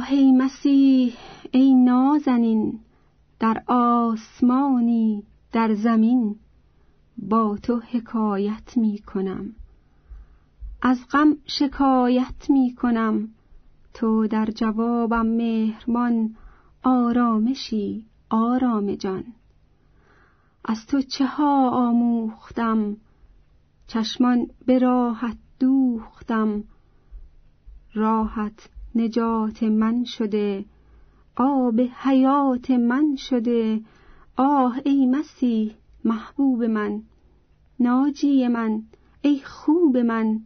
آهی مسیح ای نازنین در آسمانی در زمین با تو حکایت می کنم. از غم شکایت می کنم. تو در جوابم مهربان آرامشی آرام جان. از تو چه ها آموختم؟ چشمان به راحت دوختم. راحت نجات من شده آب حیات من شده آه ای مسیح محبوب من ناجی من ای خوب من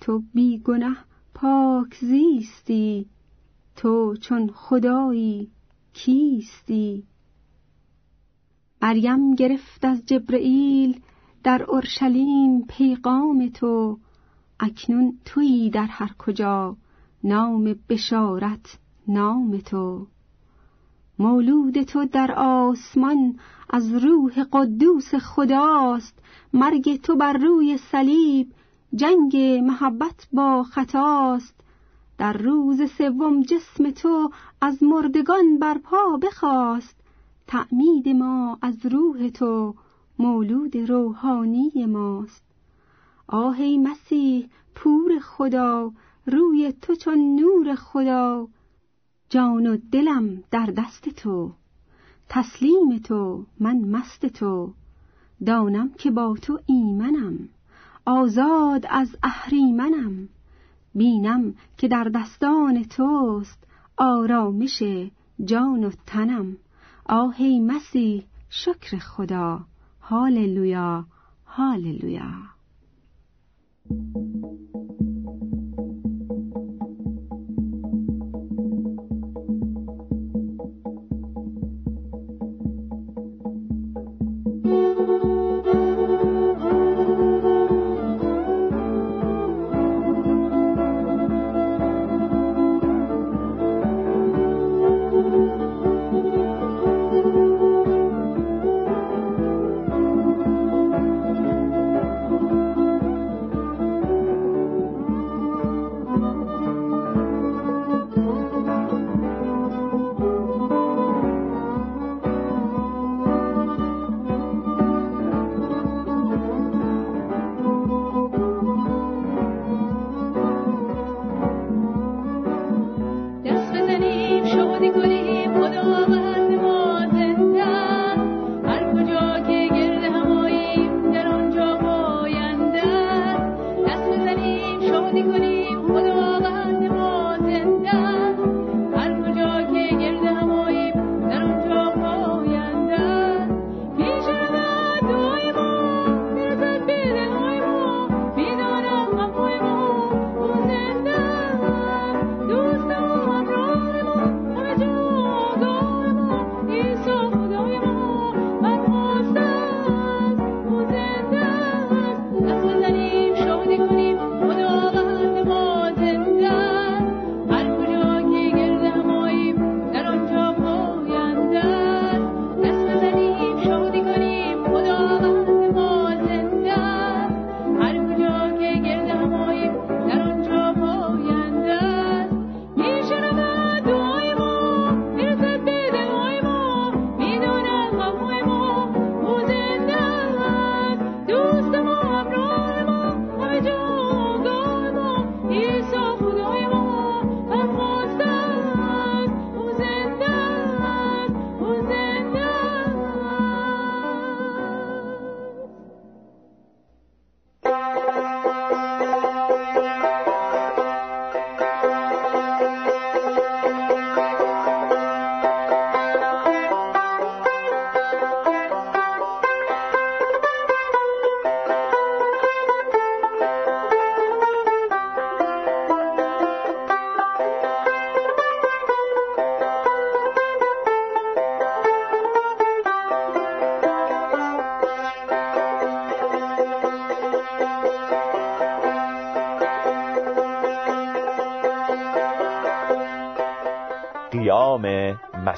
تو بی گنه پاک زیستی تو چون خدایی کیستی. مریم گرفت از جبرئیل در اورشلیم پیغام تو اکنون تویی در هر کجا. نام بشارت نام تو. مولود تو در آسمان از روح قدوس خداست. مرگ تو بر روی صلیب جنگ محبت با خطاست. در روز سوم جسم تو از مردگان برپا بخواست. تعمید ما از روح تو مولود روحانی ماست. آهی مسیح پور خدا روی تو چون نور خدا جان و دلم در دست تو. تسلیم تو من مست تو. دانم که با تو ایمنم آزاد از اهریمنم. بینم که در دستان توست آرامش جان و تنم. آهی مسیح شکر خدا. هاللویا هاللویا.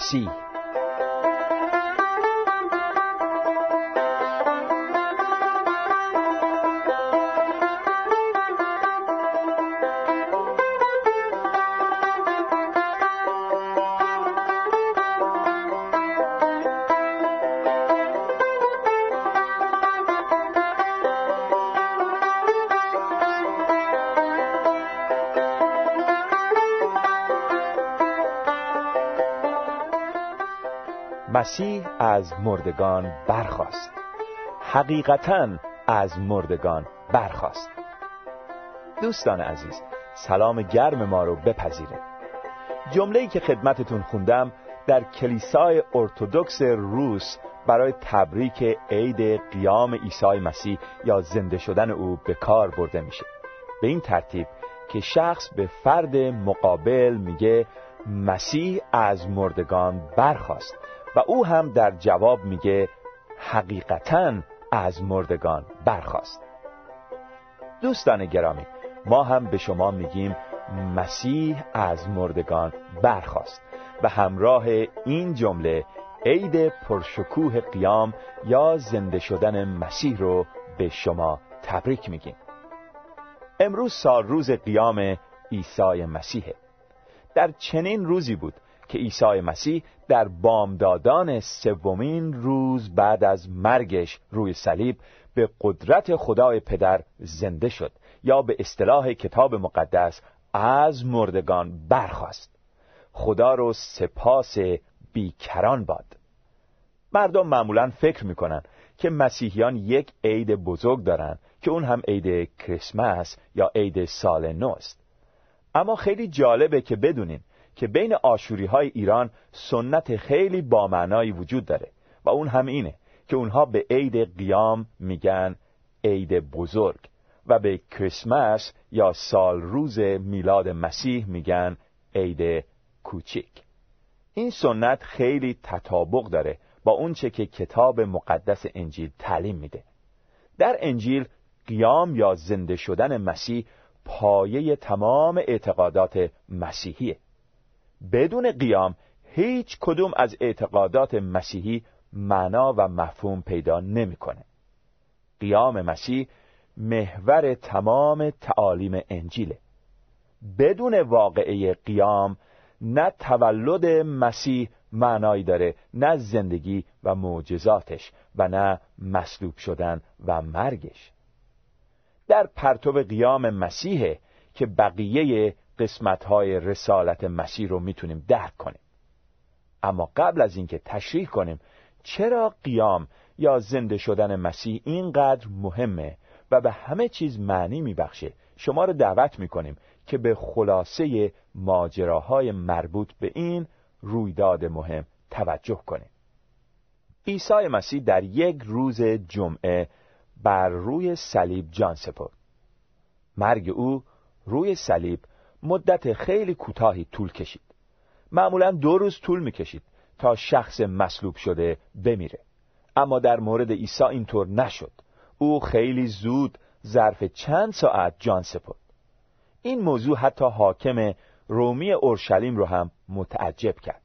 مسیح مسیح از مردگان برخاست. حقیقتا از مردگان برخاست. دوستان عزیز سلام گرم ما رو بپذیرید. جمله‌ای که خدمتتون خوندم در کلیسای ارتودکس روس برای تبریک عید قیام عیسی مسیح یا زنده شدن او به کار برده میشه. به این ترتیب که شخص به فرد مقابل میگه مسیح از مردگان برخاست. و او هم در جواب میگه حقیقتا از مردگان برخاست. دوستان گرامی ما هم به شما میگیم مسیح از مردگان برخاست. و همراه این جمله عید پرشکوه قیام یا زنده شدن مسیح رو به شما تبریک میگیم. امروز سال روز قیام عیسی مسیحه در چنین روزی بود که عیسی مسیح در بامدادان سومین روز بعد از مرگش روی صلیب به قدرت خدای پدر زنده شد یا به اصطلاح کتاب مقدس از مردگان برخواست خدا رو سپاس بیکران باد. مردم معمولا فکر می‌کنن که مسیحیان یک عید بزرگ دارن که اون هم عید کریسمس یا عید سال نو است. اما خیلی جالبه که بدونیم که بین آشوری های ایران سنت خیلی بامعنایی وجود داره و اون هم اینه که اونها به عید قیام میگن عید بزرگ و به کریسمس یا سال روز میلاد مسیح میگن عید کوچیک. این سنت خیلی تطابق داره با اونچه که کتاب مقدس انجیل تعلیم میده. در انجیل قیام یا زنده شدن مسیح پایه تمام اعتقادات مسیحیه. بدون قیام هیچ کدوم از اعتقادات مسیحی معنا و مفهوم پیدا نمی‌کنه. قیام مسیح محور تمام تعالیم انجیله بدون واقعه قیام نه تولد مسیح معنایی داره نه زندگی و معجزاتش و نه مصلوب شدن و مرگش در پرتو قیام مسیحه که بقیه قسمتهای رسالت مسیح رو می‌تونیم درک کنیم. اما قبل از اینکه تشریح کنیم چرا قیام یا زنده شدن مسیح اینقدر مهمه و به همه چیز معنی میبخشه؟ شما رو دعوت می‌کنیم که به خلاصه ماجراهای مربوط به این رویداد مهم توجه کنیم. عیسی مسیح در یک روز جمعه بر روی صلیب جان سپرد. مرگ او روی صلیب مدت خیلی کوتاهی طول کشید. معمولا دو روز طول می‌کشید تا شخص مصلوب شده بمیره. اما در مورد عیسی اینطور نشد. او خیلی زود ظرف چند ساعت جان سپرد. این موضوع حتی حاکم رومی اورشلیم رو هم متعجب کرد.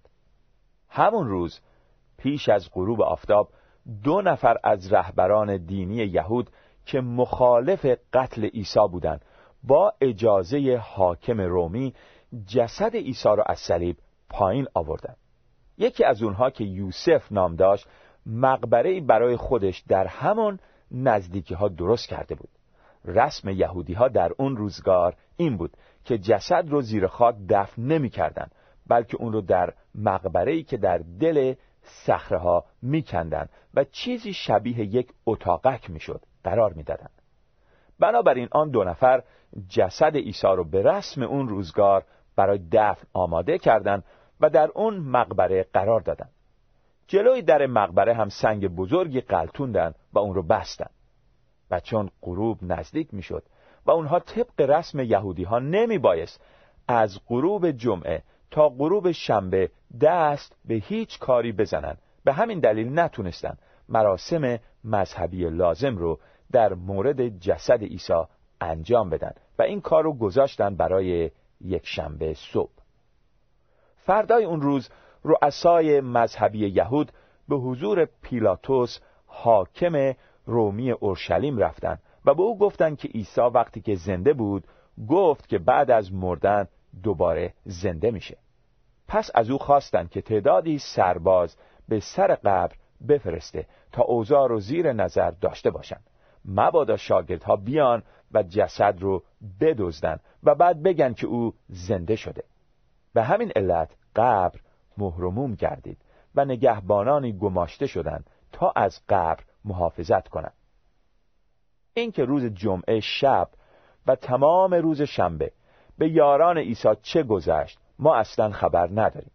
همون روز پیش از غروب آفتاب دو نفر از رهبران دینی یهود که مخالف قتل عیسی بودند با اجازه حاکم رومی جسد عیسی را از صلیب پایین آوردند یکی از اونها که یوسف نام داشت مقبره برای خودش در همان نزدیکی ها درست کرده بود. رسم یهودی ها در اون روزگار این بود که جسد رو زیر خاک دفن نمی کردن بلکه اون رو در مقبره که در دل صخره ها میکندند و چیزی شبیه یک اتاقک می‌شد قرار می‌دادند بنابراین آن دو نفر جسد عیسی رو به رسم اون روزگار برای دفن آماده کردند و در اون مقبره قرار دادند. جلوی در مقبره هم سنگ بزرگی قلتوندن و اون رو بستن و چون غروب نزدیک می‌شد و اونها طبق رسم یهودی ها نمی بایست از غروب جمعه تا غروب شنبه دست به هیچ کاری بزنن به همین دلیل نتونستن مراسم مذهبی لازم رو در مورد جسد عیسی انجام بدن و این کار رو گذاشتن برای یک شنبه صبح. فردای اون روز رؤسای مذهبی یهود به حضور پیلاتوس حاکم رومی اورشلیم رفتن و به او گفتند که عیسی وقتی که زنده بود گفت که بعد از مردن دوباره زنده میشه. پس از او خواستند که تعدادی سرباز به سر قبر بفرسته تا اوزار رو زیر نظر داشته باشند مبادا شاگردها بیان و جسد رو بدزدن و بعد بگن که او زنده شده. به همین علت قبر مهرموم گردید و نگهبانانی گماشته شدند تا از قبر محافظت کنند. اینکه روز جمعه شب و تمام روز شنبه به یاران عیسی چه گذشت ما اصلا خبر نداریم.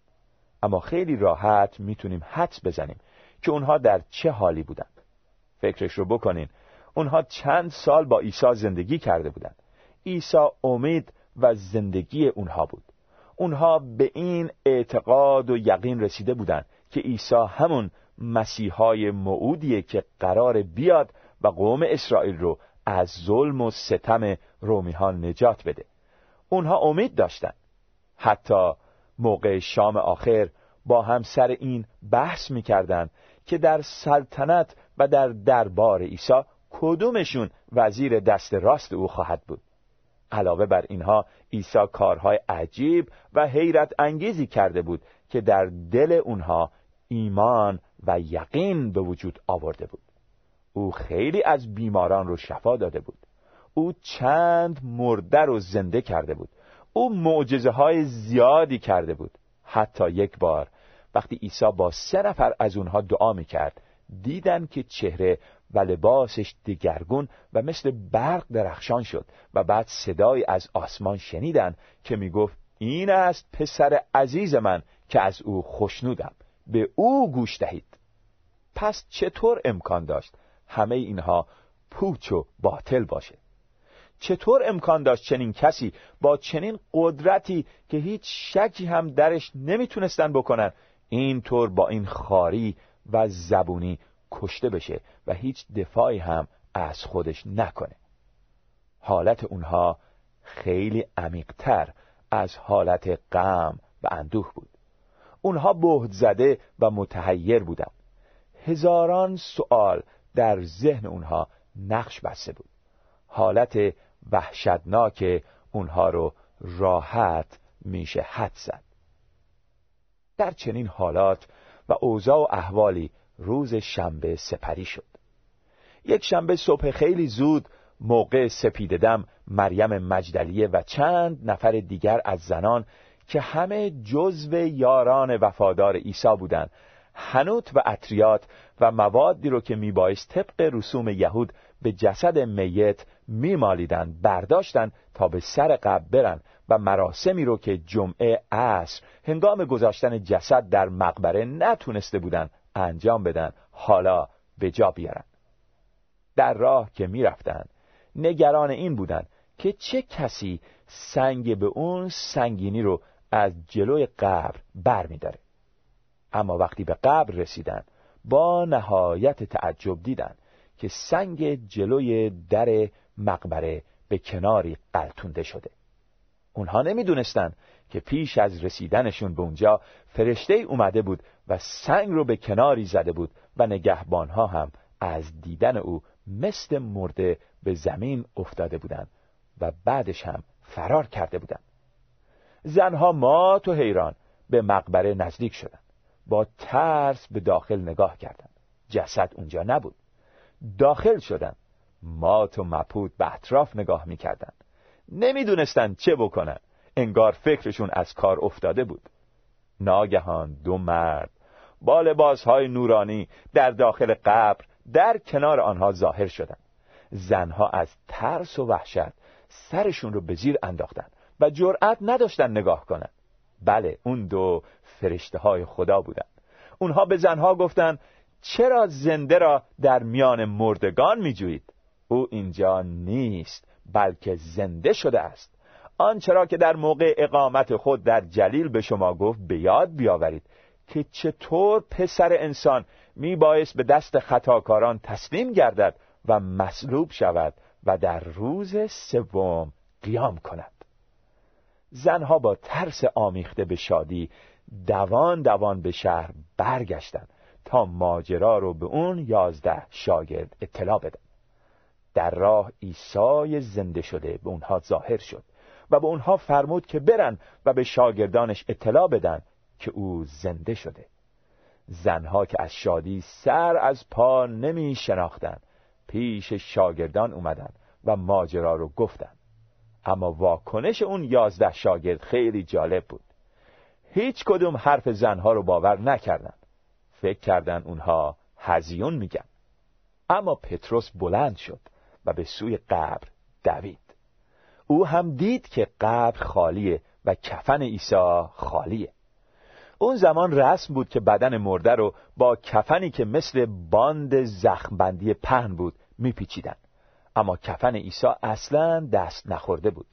اما خیلی راحت می‌تونیم حدس بزنیم که اونها در چه حالی بودند. فکرش رو بکنین اونها چند سال با عیسی زندگی کرده بودند. عیسی امید و زندگی اونها بود. اونها به این اعتقاد و یقین رسیده بودند که عیسی همون مسیحای موعودیه که قرار بیاد و قوم اسرائیل رو از ظلم و ستم رومیان نجات بده. اونها امید داشتند حتی موقع شام آخر با هم سر این بحث می‌کردند که در سلطنت و در دربار عیسی کدومشون وزیر دست راست او خواهد بود؟ علاوه بر اینها عیسی کارهای عجیب و حیرت انگیزی کرده بود که در دل اونها ایمان و یقین به وجود آورده بود. او خیلی از بیماران رو شفا داده بود. او چند مرده رو زنده کرده بود. او معجزه های زیادی کرده بود. حتی یک بار وقتی عیسی با سه نفر از اونها دعا می‌کرد دیدن که چهره و لباسش دگرگون و مثل برق درخشان شد و بعد صدای از آسمان شنیدن که می‌گفت این است پسر عزیز من که از او خوشنودم به او گوش دهید. پس چطور امکان داشت همه اینها پوچ و باطل باشه؟ چطور امکان داشت چنین کسی با چنین قدرتی که هیچ شکی هم درش نمی‌تونستن بکنن اینطور با این خاری و زبونی کشته بشه و هیچ دفاعی هم از خودش نکنه. حالت اونها خیلی عمیقتر از حالت غم و اندوه بود. اونها بهد زده و متحیر بودند هزاران سوال در ذهن اونها نقش بسته بود. حالت وحشتناک اونها رو راحت میشه حد زد. در چنین حالات و اوضاع و احوالی روز شنبه سپری شد. یک شنبه صبح خیلی زود موقع سپیددم مریم مجدلیه و چند نفر دیگر از زنان که همه جزو یاران وفادار عیسی بودند هنوت و اطریات و موادی رو که میبایست طبق رسوم یهود به جسد میت میمالیدن برداشتن تا به سر قبل برن و مراسمی رو که جمعه عصر هنگام گذاشتن جسد در مقبره نتونسته بودن انجام بدن حالا به جا بیارن در راه که می‌رفتن نگران این بودن که چه کسی سنگ به اون سنگینی رو از جلوی قبر بر می داره. اما وقتی به قبر رسیدن با نهایت تعجب دیدن که سنگ جلوی در مقبره به کناری قلتونده شده اونها نمی‌دونستند که پیش از رسیدنشون به اونجا فرشته اومده بود و سنگ رو به کناری زده بود و نگهبانها هم از دیدن او مثل مرده به زمین افتاده بودند و بعدش هم فرار کرده بودند. زنها مات و حیران به مقبره نزدیک شدند. با ترس به داخل نگاه کردند. جسد اونجا نبود. داخل شدند. مات و مپود به اطراف نگاه می‌کردند. نمی‌دونستند چه بکنن. انگار فکرشون از کار افتاده بود. ناگهان دو مرد با لباسهای نورانی در داخل قبر در کنار آنها ظاهر شدند. زنها از ترس و وحشت سرشون رو به زیر انداختند و جرأت نداشتن نگاه کنند. بله اون دو فرشته های خدا بودند. اونها به زنها گفتند چرا زنده را در میان مردگان میجویید؟ او اینجا نیست بلکه زنده شده است. آنچرا که در موقع اقامت خود در جلیل به شما گفت به یاد بیاورید. که چطور پسر انسان می بایست به دست خطاکاران تسلیم گردد و مصلوب شود و در روز سوم قیام کند. زنها با ترس آمیخته به شادی دوان دوان به شهر برگشتند تا ماجرا رو به اون یازده شاگرد اطلاع بدن. در راه عیسی زنده شده به اونها ظاهر شد و به اونها فرمود که برن و به شاگردانش اطلاع بدن که او زنده شده. زنها که از شادی سر از پا نمی شناختن پیش شاگردان اومدن و ماجرا رو گفتن اما واکنش اون یازده شاگرد خیلی جالب بود. هیچ کدوم حرف زنها رو باور نکردند. فکر کردن اونها هزیون میگن. اما پتروس بلند شد و به سوی قبر دوید. او هم دید که قبر خالیه و کفن عیسی خالیه. اون زمان رسم بود که بدن مرده رو با کفنی که مثل باند زخمبندی پهن بود میپیچیدن. اما کفن عیسی اصلا دست نخورده بود.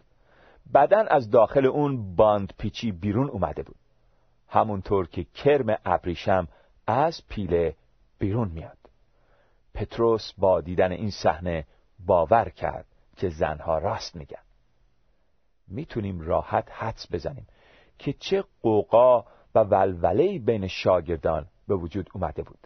بدن از داخل اون باند پیچی بیرون اومده بود. همونطور که کرم ابریشم از پیله بیرون میاد. پتروس با دیدن این صحنه باور کرد که زنها راست میگن. می‌تونیم راحت حدس بزنیم که چه قوقا و ولوله‌ای بین شاگردان به وجود اومده بود.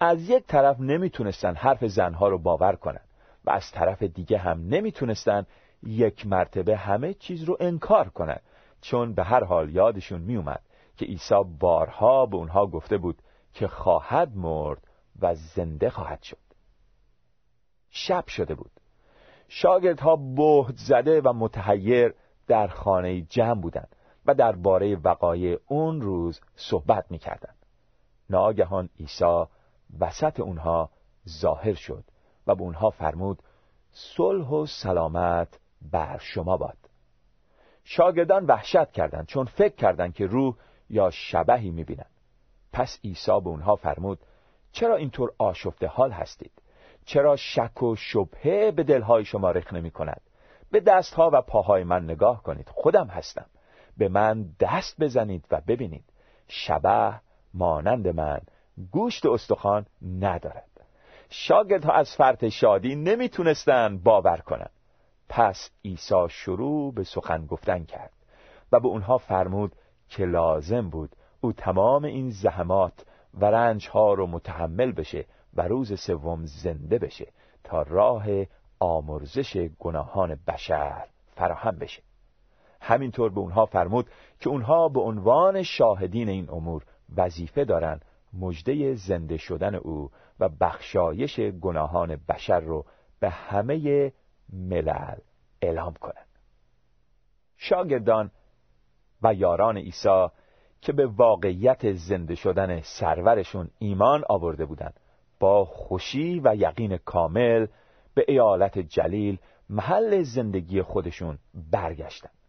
از یک طرف نمی‌تونستن حرف زنها رو باور کنن و از طرف دیگه هم نمی‌تونستن یک مرتبه همه چیز رو انکار کنن چون به هر حال یادشون میومد که عیسی بارها به اونها گفته بود که خواهد مرد و زنده خواهد شد. شب شده بود. شاگردها بهت زده و متحیر در خانه جمع بودند. و درباره وقایع اون روز صحبت می‌کردند. ناگهان عیسی وسط اونها ظاهر شد و به اونها فرمود صلح و سلامت بر شما باد. شاگردان وحشت کردند چون فکر کردند که روح یا شبهی می‌بینند. پس عیسی به اونها فرمود چرا اینطور آشفته حال هستید؟ چرا شک و شبهه به دلهای شما رخ نمی کند به دستها و پاهای من نگاه کنید خودم هستم. به من دست بزنید و ببینید. شبه مانند من گوشت استخوان ندارد. شاگردها از فرط شادی نمی‌تونستن باور کنند پس عیسی شروع به سخن گفتن کرد و به اونها فرمود که لازم بود او تمام این زحمات و رنج ها رو متحمل بشه و روز سوم زنده بشه تا راه آمرزش گناهان بشر فراهم بشه. همینطور به اونها فرمود که اونها به عنوان شاهدین این امور وظیفه دارند مجده زنده شدن او و بخشایش گناهان بشر رو به همه ملل اعلام کنند شاگردان و یاران عیسی که به واقعیت زنده شدن سرورشون ایمان آورده بودند با خوشی و یقین کامل به ایالت جلیل محل زندگی خودشون برگشتند.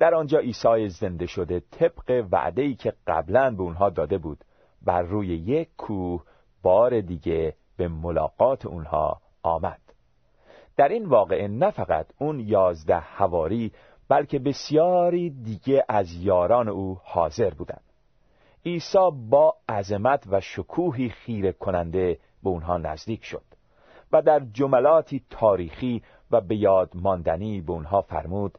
در آنجا عیسی زنده شده طبق وعده‌ای که قبلا به اونها داده بود. بر روی یک کوه بار دیگه به ملاقات اونها آمد. در این واقعه نه فقط اون یازده هواری بلکه بسیاری دیگه از یاران او حاضر بودند. عیسی با عظمت و شکوهی خیره کننده به اونها نزدیک شد و در جملاتی تاریخی و به یاد ماندنی به اونها فرمود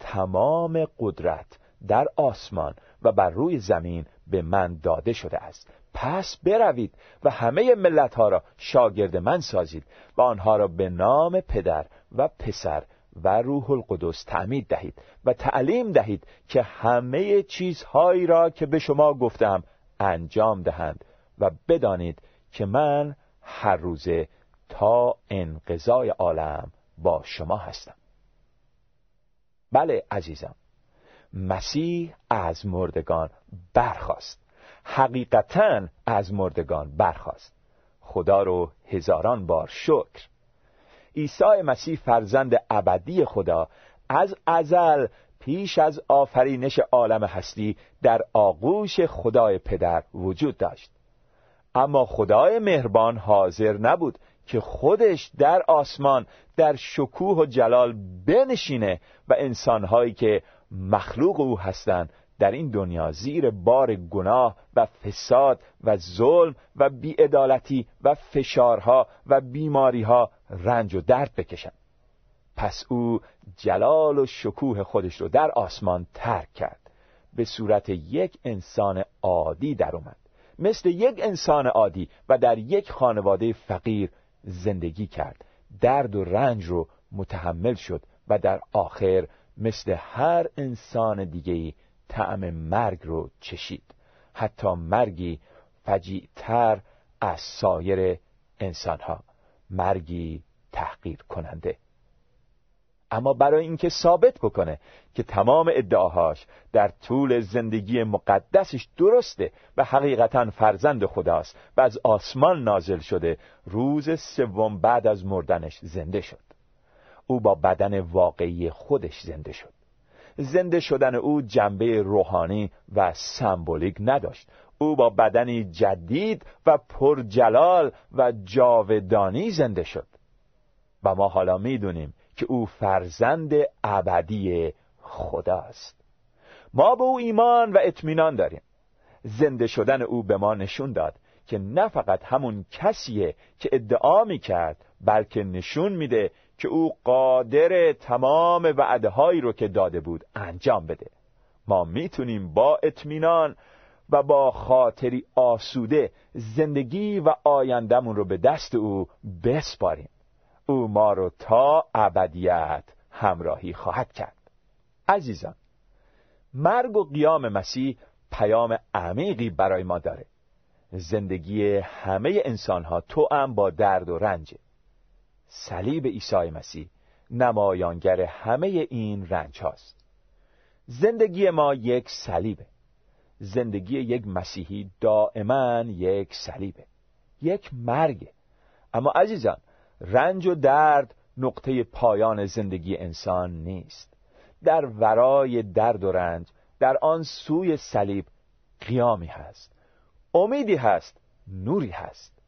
تمام قدرت در آسمان و بر روی زمین به من داده شده است. پس بروید و همه ملت ها را شاگرد من سازید و آنها را به نام پدر و پسر و روح القدس تعمید دهید و تعلیم دهید که همه چیزهایی را که به شما گفتم انجام دهند و بدانید که من هر روزه تا انقضای عالم با شما هستم. بله عزیزم. مسیح از مردگان برخواست حقیقتا از مردگان برخواست خدا رو هزاران بار شکر. عیسی مسیح فرزند ابدی خدا از ازل پیش از آفرینش عالم هستی در آغوش خدای پدر وجود داشت. اما خدای مهربان حاضر نبود که خودش در آسمان در شکوه و جلال بنشینه و انسانهایی که مخلوق او هستند در این دنیا زیر بار گناه و فساد و ظلم و بیعدالتی و فشارها و بیماریها رنج و درد بکشند پس او جلال و شکوه خودش رو در آسمان ترک کرد. به صورت یک انسان عادی در اومد. مثل یک انسان عادی و در یک خانواده فقیر زندگی کرد. درد و رنج رو متحمل شد و در آخر مثل هر انسان دیگهی طعم مرگ رو چشید. حتی مرگی فجیعتر از سایر انسانها. مرگی تحقیر کننده اما برای اینکه ثابت بکنه که تمام ادعاهاش در طول زندگی مقدسش درسته و حقیقتا فرزند خداست و از آسمان نازل شده روز سوم بعد از مردنش زنده شد. او با بدن واقعی خودش زنده شد. زنده شدن او جنبه روحانی و سمبولیک نداشت. او با بدنی جدید و پرجلال و جاودانی زنده شد. و ما حالا می‌دونیم که او فرزند ابدی خداست. ما به او ایمان و اطمینان داریم. زنده شدن او به ما نشون داد که نه فقط همون کسیه که ادعا می کرد بلکه نشون میده که او قادر تمام وعده هایی رو که داده بود انجام بده. ما می‌تونیم با اطمینان و با خاطری آسوده زندگی و آیندهمون رو به دست او بسپاریم. او ما رو تا ابدیت همراهی خواهد کرد. عزیزان مرگ و قیام مسیح پیام عمیقی برای ما داره. زندگی همه انسان ها تو هم با درد و رنجه صلیب عیسی مسیح نمایانگر همه این رنج هاست. زندگی ما یک صلیبه. زندگی یک مسیحی دائما یک صلیبه. یک مرگه. اما عزیزان رنج و درد نقطه پایان زندگی انسان نیست. در ورای درد و رنج در آن سوی صلیب قیامی هست. امیدی هست نوری هست.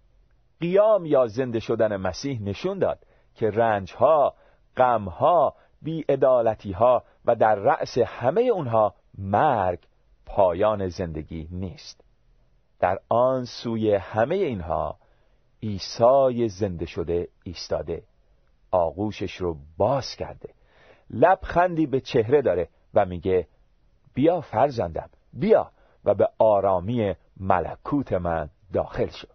قیام یا زنده شدن مسیح نشون داد که رنجها غمها ها و در رأس همه اونها مرگ پایان زندگی نیست. در آن سوی همه اینها عیسی زنده شده ایستاده آغوشش رو باز کرده. لبخندی به چهره داره و میگه بیا فرزندم بیا. و به آرامی ملکوت من داخل شو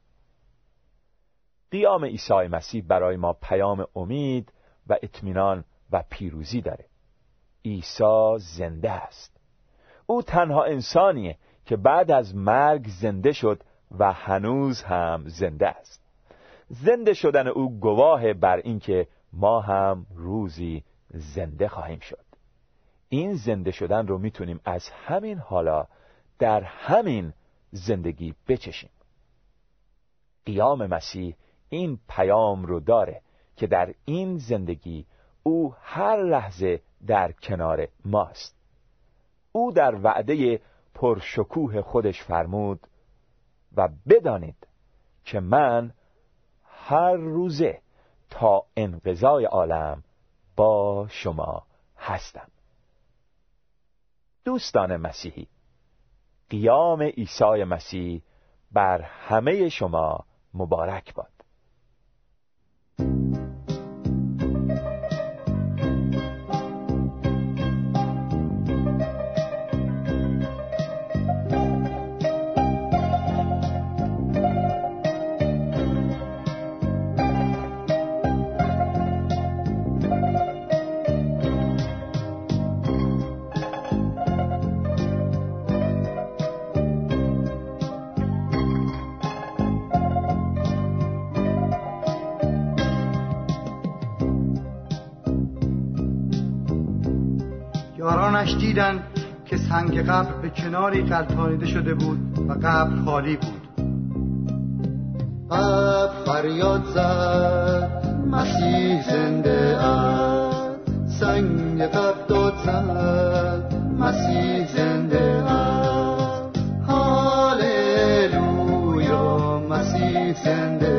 قیام عیسی مسیح برای ما پیام امید و اطمینان و پیروزی داره. عیسی زنده است. او تنها انسانیه که بعد از مرگ زنده شد و هنوز هم زنده است. زنده شدن او گواه بر اینکه ما هم روزی زنده خواهیم شد. این زنده شدن رو می‌تونیم از همین حالا در همین زندگی بچشیم. قیام مسیح این پیام رو داره که در این زندگی او هر لحظه در کنار ماست. او در وعده پرشکوه خودش فرمود و بدانید که من هر روزه تا انقضای عالم با شما هستم. دوستان مسیحی قیام عیسی مسیح بر همه شما مبارک باد. دیدن که سنگ قبر به کناری قلتانیده شده بود و قبر خالی بود. قبر فریاد زد مسیح زنده است. سنگ قبر داد زد مسیح زنده است. هاللویا مسیح زنده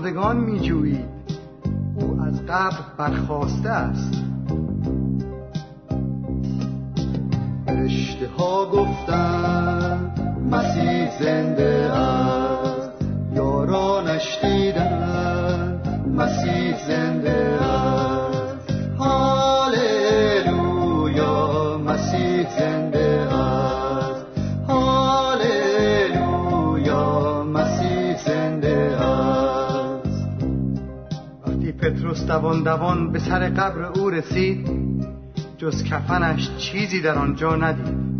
مردگان میجویید. او از قبر برخواسته است. فرشته ها گفتن مسیح زنده است. یارانش دیدن مسیح زنده است. هاللویا مسیح زنده رستوان دوان به سر قبر او رسید. جز کفنش چیزی در آنجا ندید.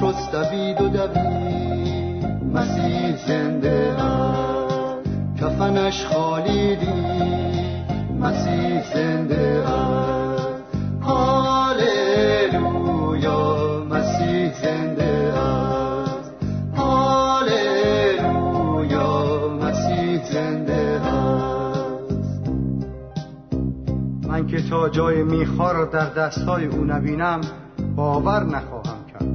شست دوید و دوید مسیح زنده است. کفنش خالی دید مسیح زنده است. هاللویا مسیح زنده جای میخا را در دستهای او نبینم باور نخواهم کرد.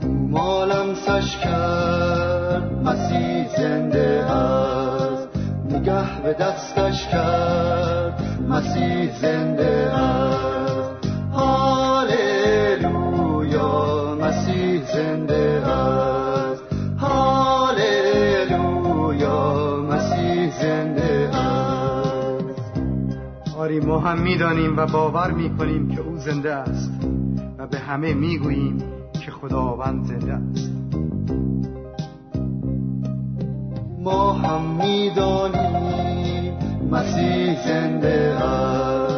تو مالم سش کرد مسیح زنده است. نگه به دستش کرد مسیح زنده است. آری ما هم می‌دانیم و باور می‌کنیم که او زنده است و به همه می‌گوییم که خداوند زنده است. ما هم می‌دانیم مسیح زنده است.